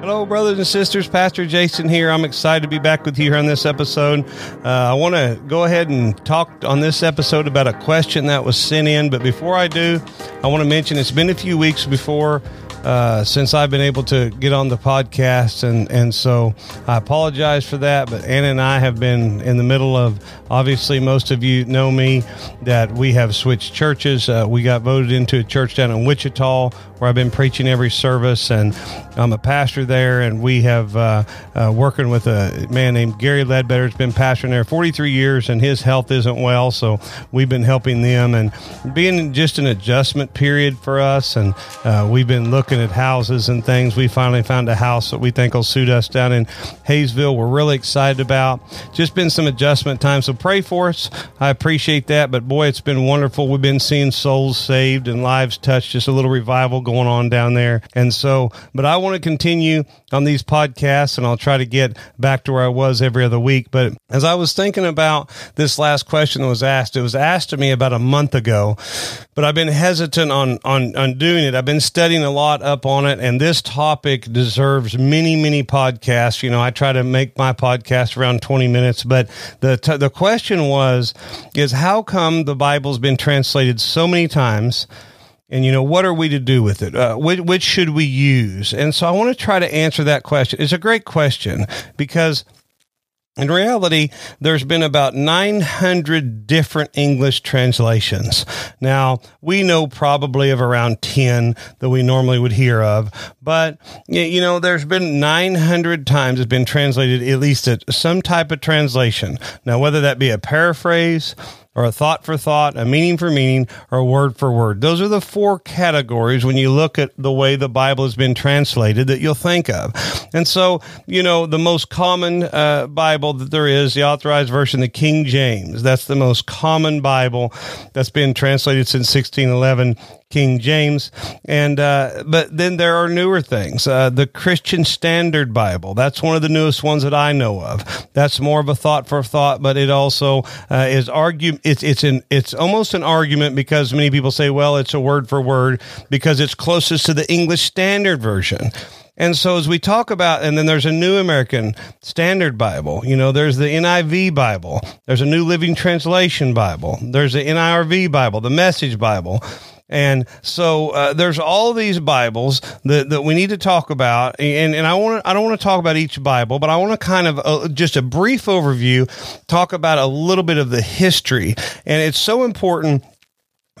Hello, brothers and sisters. Pastor Jason here. I'm excited to be back with you here on this episode. Uh, I want to go ahead and talk on this episode about a question that was sent in. But before I do, I want to mention it's been a few weeks before uh, since I've been able to get on the podcast, and and so I apologize for that. But Anna and I have been in the middle of. Obviously, most of you know me that we have switched churches. Uh, we got voted into a church down in Wichita where I've been preaching every service, and I'm a pastor there. And we have uh, uh, working with a man named Gary Ledbetter. Has been pastoring there 43 years, and his health isn't well, so we've been helping them and being just an adjustment period for us. And uh, we've been looking at houses and things. We finally found a house that we think will suit us down in Haysville. We're really excited about. Just been some adjustment time, so pray for us. I appreciate that. But boy, it's been wonderful. We've been seeing souls saved and lives touched. Just a little revival going on down there. And so, but I want to continue on these podcasts and I'll try to get back to where I was every other week. But as I was thinking about this last question that was asked, it was asked to me about a month ago, but I've been hesitant on, on, on doing it. I've been studying a lot up on it and this topic deserves many, many podcasts. You know, I try to make my podcast around 20 minutes, but the, t- the question was, is how come the Bible's been translated so many times? And you know what are we to do with it uh, which, which, should we use and so i want to try to answer that question it's a great question because in reality, there's been about 900 different English translations. Now, we know probably of around 10 that we normally would hear of, but you know, there's been 900 times it's been translated at least at some type of translation. Now, whether that be a paraphrase, or a thought for thought, a meaning for meaning, or word for word. Those are the four categories when you look at the way the Bible has been translated that you'll think of. And so, you know, the most common uh, Bible that there is, the authorized version, the King James. That's the most common Bible that's been translated since 1611. King James, and uh, but then there are newer things. Uh, the Christian Standard Bible, that's one of the newest ones that I know of. That's more of a thought for thought, but it also uh, is argue. It's it's an it's almost an argument because many people say, well, it's a word for word because it's closest to the English Standard Version. And so as we talk about, and then there's a New American Standard Bible, you know, there's the NIV Bible, there's a New Living Translation Bible, there's the NIRV Bible, the Message Bible. And so uh, there's all these Bibles that, that we need to talk about, and, and I want I don't want to talk about each Bible, but I want to kind of uh, just a brief overview, talk about a little bit of the history, and it's so important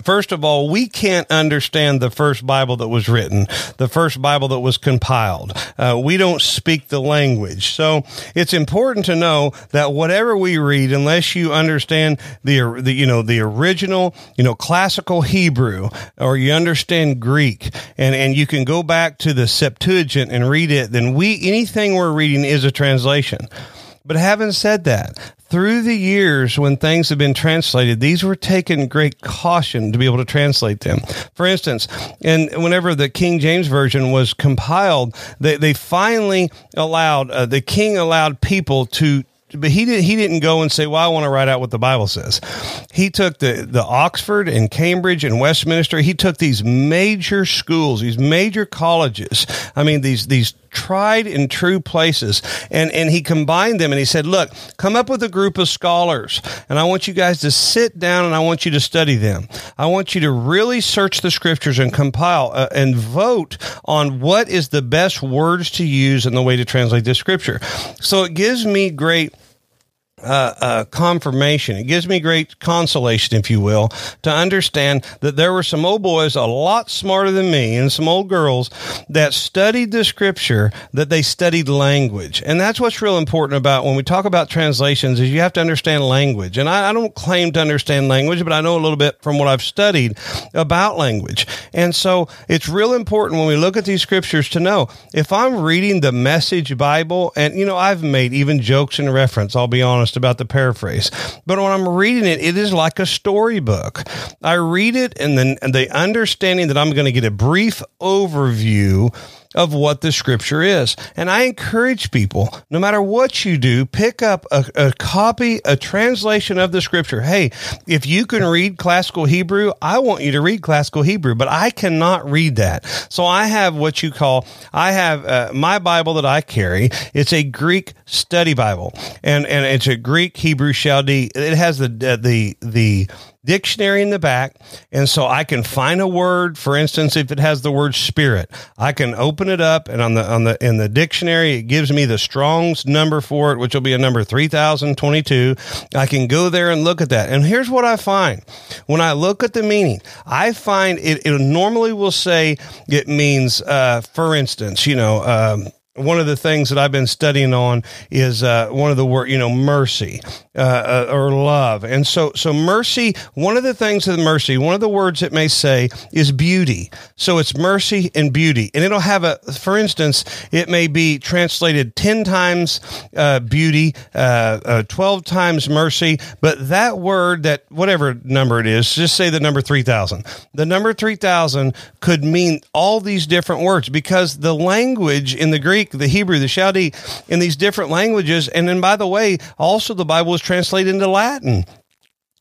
First of all, we can't understand the first Bible that was written, the first Bible that was compiled. Uh, we don't speak the language. So it's important to know that whatever we read, unless you understand the, the, you know, the original, you know, classical Hebrew or you understand Greek and, and you can go back to the Septuagint and read it, then we, anything we're reading is a translation. But having said that, through the years when things have been translated, these were taken great caution to be able to translate them. For instance, and whenever the King James Version was compiled, they, they finally allowed, uh, the king allowed people to but he did he didn't go and say, "Well, I want to write out what the Bible says." He took the the Oxford and Cambridge and Westminster. He took these major schools, these major colleges. I mean, these these tried and true places, and and he combined them and he said, "Look, come up with a group of scholars, and I want you guys to sit down and I want you to study them. I want you to really search the scriptures and compile uh, and vote on what is the best words to use and the way to translate this scripture." So it gives me great uh, uh, confirmation. It gives me great consolation, if you will, to understand that there were some old boys a lot smarter than me and some old girls that studied the scripture, that they studied language. And that's what's real important about when we talk about translations is you have to understand language. And I, I don't claim to understand language, but I know a little bit from what I've studied about language. And so it's real important when we look at these scriptures to know if I'm reading the message Bible, and you know, I've made even jokes in reference, I'll be honest honest about the paraphrase. But when I'm reading it, it is like a storybook. I read it and then the understanding that I'm going to get a brief overview of what the scripture is. And I encourage people, no matter what you do, pick up a, a copy, a translation of the scripture. Hey, if you can read classical Hebrew, I want you to read classical Hebrew, but I cannot read that. So I have what you call, I have uh, my Bible that I carry. It's a Greek study Bible and, and it's a Greek Hebrew Chaldee. It has the, uh, the, the, dictionary in the back. And so I can find a word, for instance, if it has the word spirit, I can open it up and on the, on the, in the dictionary, it gives me the Strong's number for it, which will be a number 3022. I can go there and look at that. And here's what I find when I look at the meaning, I find it, it normally will say it means, uh, for instance, you know, um, one of the things that I've been studying on is uh, one of the word, you know, mercy uh, uh, or love, and so so mercy. One of the things of mercy, one of the words it may say is beauty. So it's mercy and beauty, and it'll have a. For instance, it may be translated ten times uh, beauty, uh, uh, twelve times mercy, but that word, that whatever number it is, just say the number three thousand. The number three thousand could mean all these different words because the language in the Greek Greek, the Hebrew, the Chaldee, in these different languages. And then, by the way, also the Bible is translated into Latin.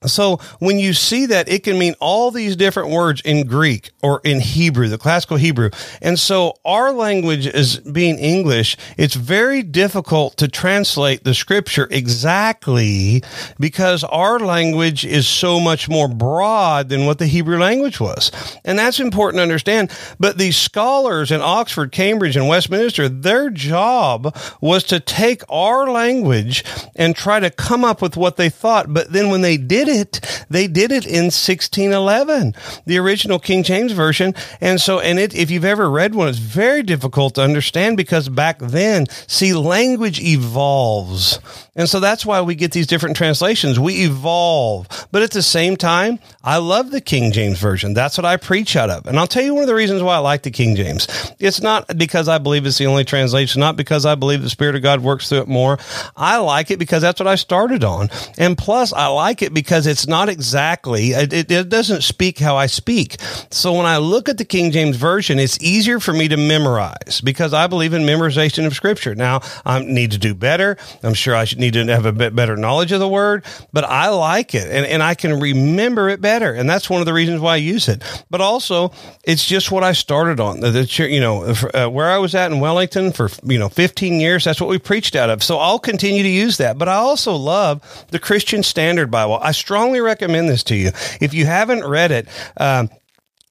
So when you see that, it can mean all these different words in Greek or in Hebrew, the classical Hebrew. And so our language is being English. It's very difficult to translate the scripture exactly because our language is so much more broad than what the Hebrew language was. And that's important to understand. But these scholars in Oxford, Cambridge, and Westminster, their job was to take our language and try to come up with what they thought. But then when they did it. They did it in 1611, the original King James version. And so, and it, if you've ever read one, it's very difficult to understand because back then, see, language evolves. And so that's why we get these different translations. We evolve. But at the same time, I love the King James Version. That's what I preach out of. And I'll tell you one of the reasons why I like the King James. It's not because I believe it's the only translation, not because I believe the Spirit of God works through it more. I like it because that's what I started on. And plus, I like it because it's not exactly, it, it doesn't speak how I speak. So when I look at the King James Version, it's easier for me to memorize because I believe in memorization of Scripture. Now, I need to do better. I'm sure I should need to have a bit better knowledge of the word, but I like it and, and I can remember it better. And that's one of the reasons why I use it. But also, it's just what I started on. The, the you know, uh, where I was at in Wellington for, you know, 15 years, that's what we preached out of. So I'll continue to use that. But I also love the Christian Standard Bible. I strongly recommend this to you. If you haven't read it, um,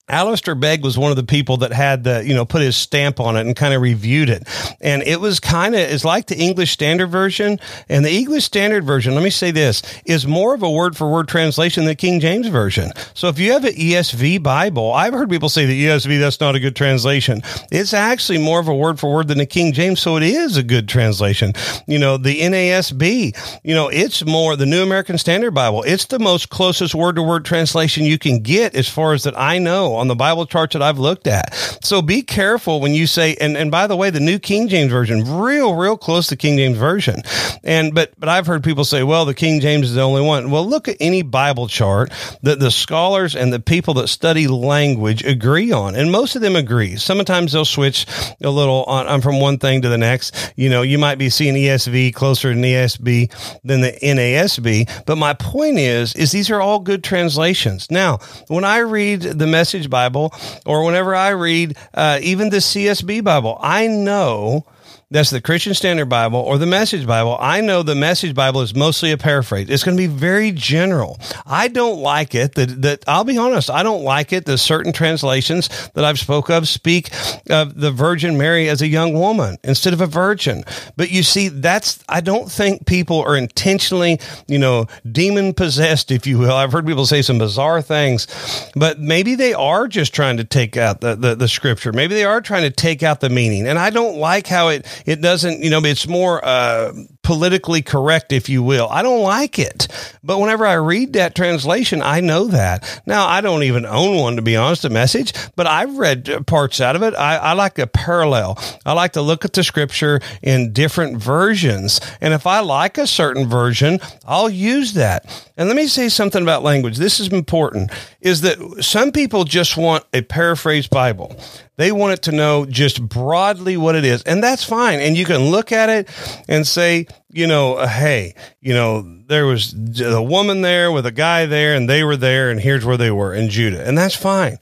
Alistair Begg was one of the people that had the, you know, put his stamp on it and kind of reviewed it. And it was kind of, it's like the English Standard Version. And the English Standard Version, let me say this, is more of a word for word translation than the King James Version. So if you have an ESV Bible, I've heard people say the ESV, that's not a good translation. It's actually more of a word for word than the King James. So it is a good translation. You know, the NASB, you know, it's more the New American Standard Bible. It's the most closest word to word translation you can get as far as that I know on the Bible charts that I've looked at. So be careful when you say, and, and by the way, the new King James Version, real, real close to King James Version. And, but, but I've heard people say, well, the King James is the only one. Well, look at any Bible chart that the scholars and the people that study language agree on. And most of them agree. Sometimes they'll switch a little on, on from one thing to the next. You know, you might be seeing ESV closer to ESB than the NASB. But my point is, is these are all good translations. Now, when I read the message Message Bible or whenever I read uh, even the CSB Bible, I know that's the Christian Standard Bible or the Message Bible, I know the Message Bible is mostly a paraphrase. It's going to be very general. I don't like it that, that I'll be honest, I don't like it that certain translations that I've spoke of speak of the Virgin Mary as a young woman instead of a virgin. But you see, that's, I don't think people are intentionally, you know, demon possessed, if you will. I've heard people say some bizarre things, but maybe they are just trying to take out the, the, the scripture. Maybe they are trying to take out the meaning. And I don't like how it, it doesn't, you know, it's more uh, politically correct, if you will. I don't like it. But whenever I read that translation, I know that. Now, I don't even own one, to be honest, a message, but I've read parts out of it. I, I like a parallel. I like to look at the scripture in different versions. And if I like a certain version, I'll use that. And let me say something about language. This is important is that some people just want a paraphrased Bible. They want it to know just broadly what it is. And that's fine. And you can look at it and say, you know, uh, hey, you know, there was a woman there with a guy there and they were there and here's where they were in Judah. And that's fine.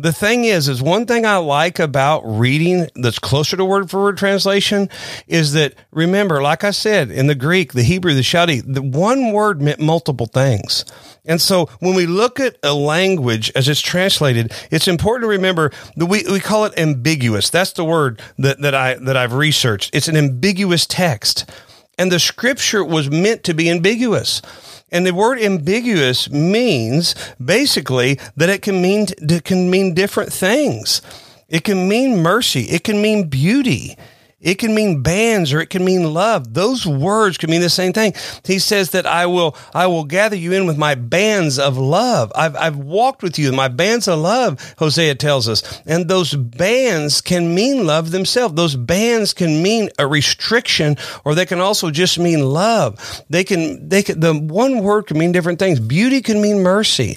The thing is, is one thing I like about reading that's closer to word for word translation is that remember, like I said, in the Greek, the Hebrew, the Chaldee, the one word meant multiple things. And so when we look at a language as it's translated, it's important to remember that we, we call it ambiguous. That's the word that, that I that I've researched. It's an ambiguous text. And the scripture was meant to be ambiguous. And the word ambiguous means basically that it can mean it can mean different things. It can mean mercy. It can mean beauty. It can mean bands or it can mean love. Those words can mean the same thing. He says that I will, I will gather you in with my bands of love. I've, I've walked with you in my bands of love, Hosea tells us. And those bands can mean love themselves. Those bands can mean a restriction or they can also just mean love. They can, they can, the one word can mean different things. Beauty can mean mercy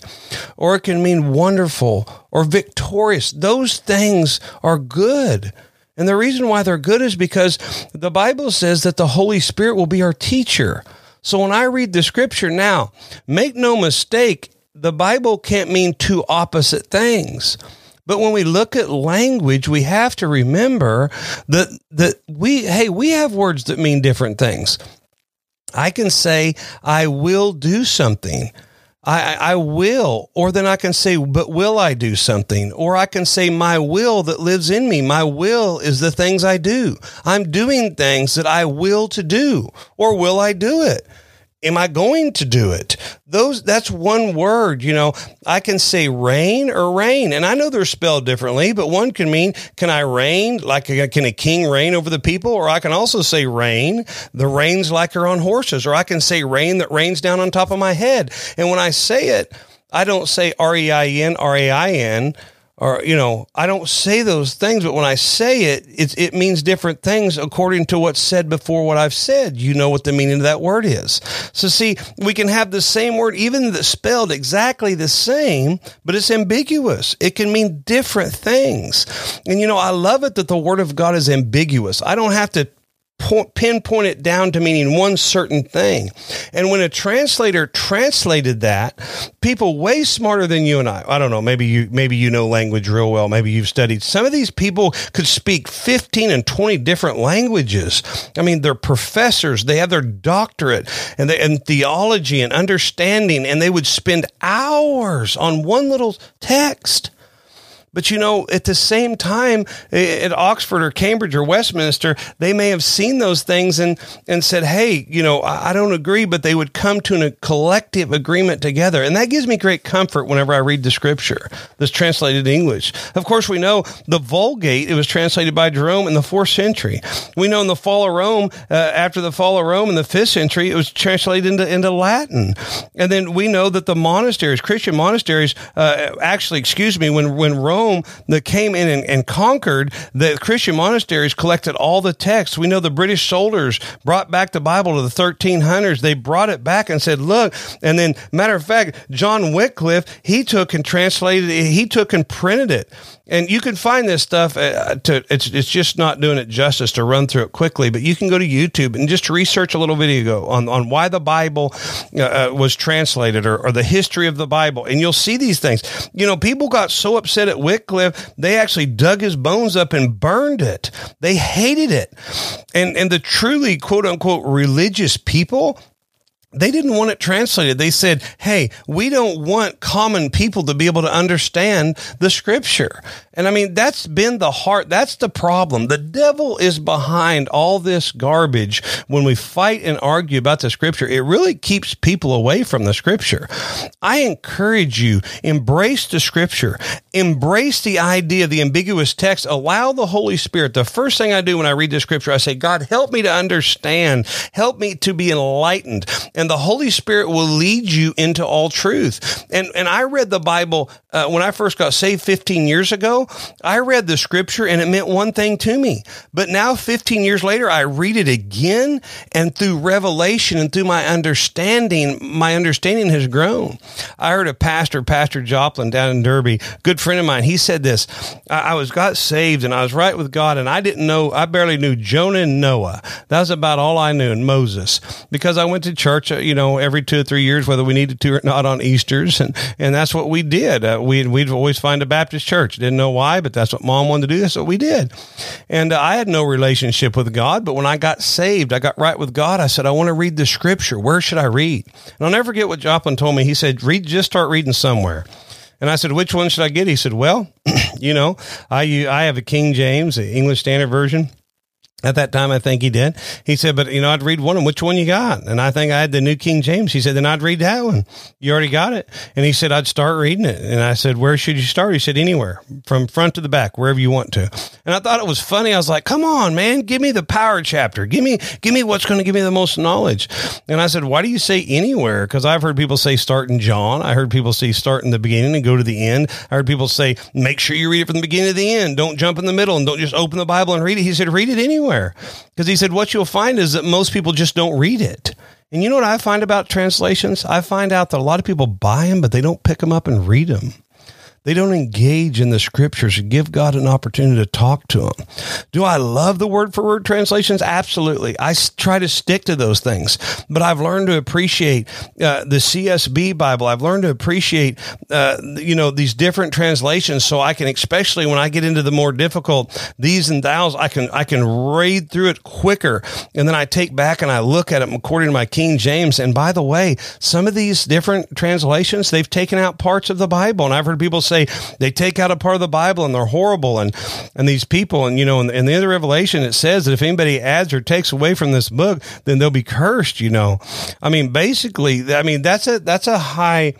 or it can mean wonderful or victorious. Those things are good. And the reason why they're good is because the Bible says that the Holy Spirit will be our teacher. So when I read the scripture now, make no mistake, the Bible can't mean two opposite things. But when we look at language, we have to remember that that we hey, we have words that mean different things. I can say I will do something. I, I will, or then I can say, but will I do something? Or I can say, my will that lives in me. My will is the things I do. I'm doing things that I will to do, or will I do it? Am I going to do it? Those that's one word, you know. I can say rain or reign, and I know they're spelled differently, but one can mean can I reign like can a king reign over the people, or I can also say rain, the reins like are on horses, or I can say rain that rains down on top of my head. And when I say it, I don't say R E I N R A I N or you know i don't say those things but when i say it, it it means different things according to what's said before what i've said. You know what the meaning of that word is. So see we can have the same word even that's spelled exactly the same but it's ambiguous. It can mean different things. And you know i love it that the word of god is ambiguous. I don't have to pinpoint it down to meaning one certain thing. And when a translator translated that, people way smarter than you and I, I don't know, maybe you, maybe you know language real well. Maybe you've studied. Some of these people could speak 15 and 20 different languages. I mean, they're professors. They have their doctorate and, they, and theology and understanding, and they would spend hours on one little text. But you know, at the same time, at Oxford or Cambridge or Westminster, they may have seen those things and, and said, hey, you know, I don't agree, but they would come to a collective agreement together. And that gives me great comfort whenever I read the scripture that's translated in English. Of course, we know the Vulgate, it was translated by Jerome in the fourth century. We know in the fall of Rome, uh, after the fall of Rome in the fifth century, it was translated into, into Latin. And then we know that the monasteries, Christian monasteries, uh, actually, excuse me, when, when Rome Rome that came in and, and conquered, the Christian monasteries collected all the texts. We know the British soldiers brought back the Bible to the 1300s. They brought it back and said, look, and then matter of fact, John Wycliffe, he took and translated it, he took and printed it and you can find this stuff uh, to it's it's just not doing it justice to run through it quickly but you can go to youtube and just research a little video on on why the bible uh, uh, was translated or, or the history of the bible and you'll see these things you know people got so upset at wycliffe they actually dug his bones up and burned it. They hated it. And and the truly quote unquote religious people they didn't want it translated. They said, Hey, we don't want common people to be able to understand the scripture. And I mean, that's been the heart. That's the problem. The devil is behind all this garbage when we fight and argue about the scripture. It really keeps people away from the scripture. I encourage you, embrace the scripture, embrace the idea of the ambiguous text, allow the Holy Spirit. The first thing I do when I read the scripture, I say, God, help me to understand, help me to be enlightened. and the Holy Spirit will lead you into all truth. And and I read the Bible uh, when I first got saved 15 years ago. I read the scripture and it meant one thing to me. But now 15 years later, I read it again, and through revelation and through my understanding, my understanding has grown. I heard a pastor, Pastor Joplin, down in Derby, good friend of mine. He said this: I, I was got saved and I was right with God, and I didn't know. I barely knew Jonah and Noah. That was about all I knew, and Moses, because I went to church, you know, every two or three years, whether we needed to or not on Easter's, and and that's what we did. Uh, we we'd always find a Baptist church. Didn't know why, but that's what Mom wanted to do. That's what we did. And uh, I had no relationship with God, but when I got saved, I got right with God. I said, I want to read the Scripture. Where should I read? And I'll never forget what Joplin told me. He said, "Read, just start reading somewhere." And I said, which one should I get? He said, well, you know, I, I have a King James, the English Standard Version. At that time, I think he did. He said, but you know, I'd read one of them. Which one you got? And I think I had the New King James. He said, then I'd read that one. You already got it. And he said, I'd start reading it. And I said, where should you start? He said, anywhere from front to the back, wherever you want to. And I thought it was funny. I was like, come on, man, give me the power chapter. Give me, give me what's going to give me the most knowledge. And I said, why do you say anywhere? Cause I've heard people say start in John. I heard people say start in the beginning and go to the end. I heard people say, make sure you read it from the beginning to the end. Don't jump in the middle and don't just open the Bible and read it. He said, read it anywhere. Because he said, what you'll find is that most people just don't read it. And you know what I find about translations? I find out that a lot of people buy them, but they don't pick them up and read them. They don't engage in the scriptures and give God an opportunity to talk to them. Do I love the word for word translations? Absolutely. I try to stick to those things, but I've learned to appreciate uh, the CSB Bible. I've learned to appreciate, uh, you know, these different translations so I can, especially when I get into the more difficult these and thous, I can, I can read through it quicker. And then I take back and I look at it according to my King James. And by the way, some of these different translations, they've taken out parts of the Bible. And I've heard people say they take out a part of the Bible and they're horrible. And, and these people, and you know, in, in the other Revelation, it says that if anybody adds or takes away from this book, then they'll be cursed, you know. I mean, basically, I mean, that's a, that's a high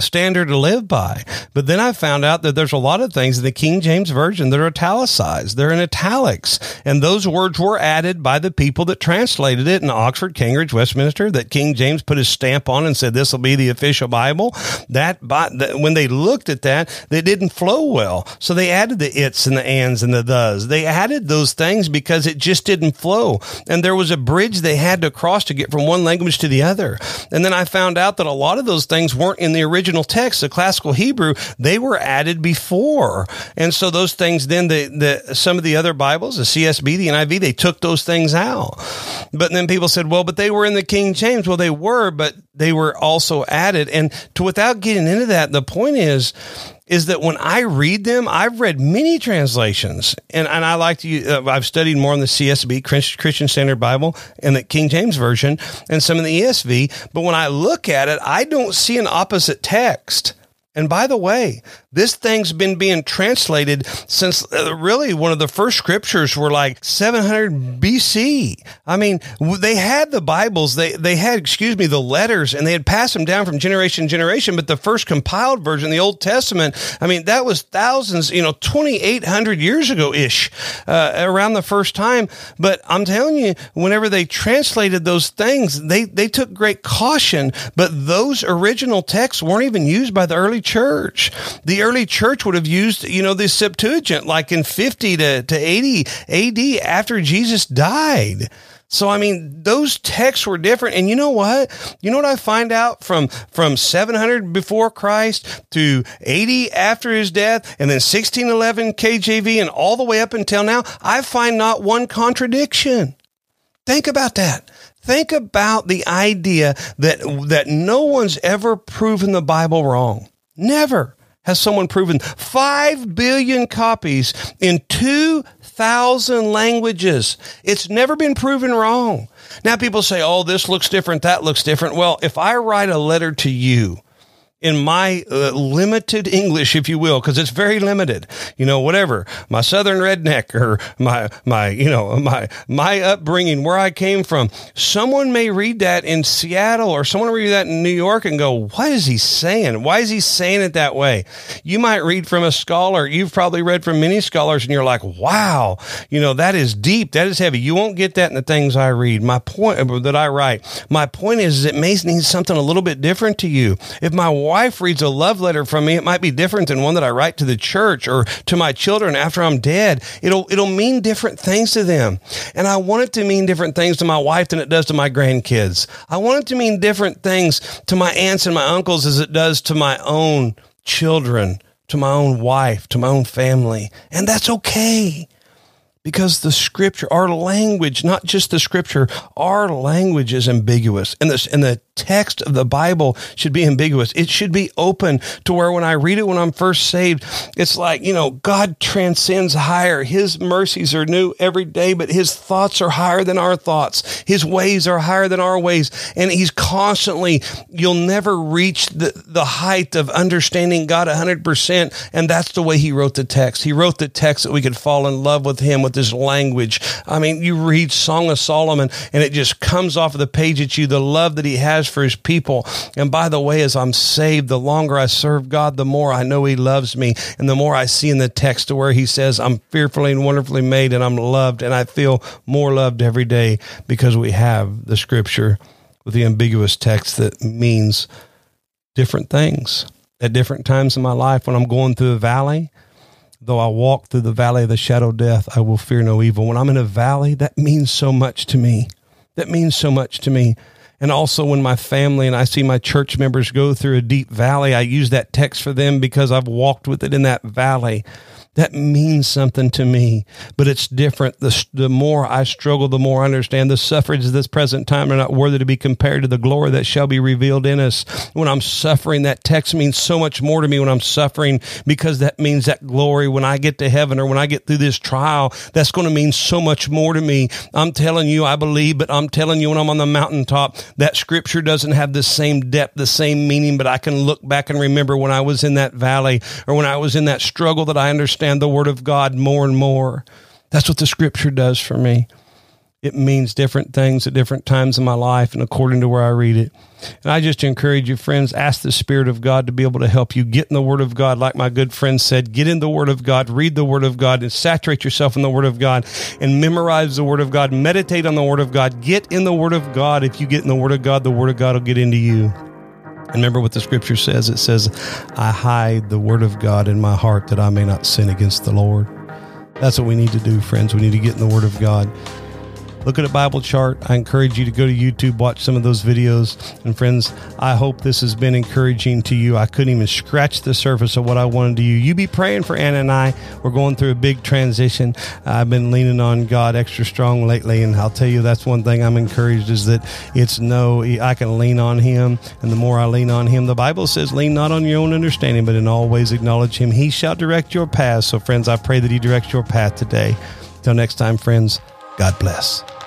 standard to live by. But then I found out that there's a lot of things in the King James Version that are italicized. They're in italics. And those words were added by the people that translated it in Oxford, Cambridge, Westminster, that King James put his stamp on and said, this will be the official Bible. That, when they looked at that, they didn't flow well. So they added the its and the ands and the does. They added those things because it just didn't flow. And there was a bridge they had to cross to get from one language to the other. And then I found out that a lot of those things weren't in the original original text, the classical Hebrew, they were added before. And so those things, then the, the, some of the other Bibles, the CSB, the NIV, they took those things out. But then people said, well, but they were in the King James. Well, they were, but they were also added. And to without getting into that, the point is, is that when I read them, I've read many translations, and, and I like to. Uh, I've studied more in the CSB Christian Standard Bible and the King James Version and some of the ESV. But when I look at it, I don't see an opposite text. And by the way, this thing's been being translated since uh, really one of the first scriptures were like 700 BC. I mean, they had the Bibles, they, they had, excuse me, the letters, and they had passed them down from generation to generation. But the first compiled version, the Old Testament, I mean, that was thousands, you know, 2,800 years ago ish, uh, around the first time. But I'm telling you, whenever they translated those things, they, they took great caution. But those original texts weren't even used by the early church. The early church would have used, you know, the Septuagint like in 50 to, to 80 AD after Jesus died. So I mean, those texts were different. And you know what? You know what I find out from from 700 before Christ to 80 after his death, and then 1611 KJV, and all the way up until now, I find not one contradiction. Think about that. Think about the idea that that no one's ever proven the Bible wrong. Never has someone proven 5 billion copies in 2,000 languages. It's never been proven wrong. Now people say, oh, this looks different, that looks different. Well, if I write a letter to you, in my uh, limited English, if you will, because it's very limited. You know, whatever my Southern redneck or my my you know my my upbringing, where I came from. Someone may read that in Seattle or someone read that in New York and go, "What is he saying? Why is he saying it that way?" You might read from a scholar. You've probably read from many scholars, and you're like, "Wow, you know that is deep. That is heavy." You won't get that in the things I read. My point that I write. My point is, is it may need something a little bit different to you. If my wife reads a love letter from me, it might be different than one that I write to the church or to my children after I'm dead. It'll it'll mean different things to them. And I want it to mean different things to my wife than it does to my grandkids. I want it to mean different things to my aunts and my uncles as it does to my own children, to my own wife, to my own family. And that's okay because the scripture, our language, not just the scripture, our language is ambiguous. And this, and the text of the Bible should be ambiguous. It should be open to where when I read it when I'm first saved, it's like, you know, God transcends higher. His mercies are new every day, but his thoughts are higher than our thoughts. His ways are higher than our ways. And he's constantly, you'll never reach the, the height of understanding God 100%. And that's the way he wrote the text. He wrote the text that we could fall in love with him with his language. I mean, you read Song of Solomon and it just comes off of the page at you, the love that he has for his people. And by the way, as I'm saved, the longer I serve God, the more I know he loves me. And the more I see in the text where he says, I'm fearfully and wonderfully made and I'm loved. And I feel more loved every day because we have the scripture with the ambiguous text that means different things at different times in my life when I'm going through a valley. Though I walk through the valley of the shadow of death, I will fear no evil. When I'm in a valley, that means so much to me. That means so much to me. And also, when my family and I see my church members go through a deep valley, I use that text for them because I've walked with it in that valley that means something to me, but it's different. The, the more I struggle, the more I understand the sufferings of this present time are not worthy to be compared to the glory that shall be revealed in us. When I'm suffering, that text means so much more to me when I'm suffering because that means that glory when I get to heaven or when I get through this trial, that's going to mean so much more to me. I'm telling you, I believe, but I'm telling you when I'm on the mountaintop, that scripture doesn't have the same depth, the same meaning, but I can look back and remember when I was in that valley or when I was in that struggle that I understand understand the Word of God more and more. That's what the Scripture does for me. It means different things at different times in my life and according to where I read it. And I just encourage you, friends, ask the Spirit of God to be able to help you get in the Word of God. Like my good friend said, get in the Word of God, read the Word of God, and saturate yourself in the Word of God and memorize the Word of God. Meditate on the Word of God. Get in the Word of God. If you get in the Word of God, the Word of God will get into you. And remember what the scripture says? It says, I hide the word of God in my heart that I may not sin against the Lord. That's what we need to do, friends. We need to get in the word of God. Look at a Bible chart. I encourage you to go to YouTube, watch some of those videos. And friends, I hope this has been encouraging to you. I couldn't even scratch the surface of what I wanted to you. You be praying for Anna and I. We're going through a big transition. I've been leaning on God extra strong lately, and I'll tell you that's one thing I'm encouraged is that it's no I can lean on Him, and the more I lean on Him, the Bible says, "Lean not on your own understanding, but in all ways acknowledge Him. He shall direct your path." So, friends, I pray that He directs your path today. Till next time, friends. God bless.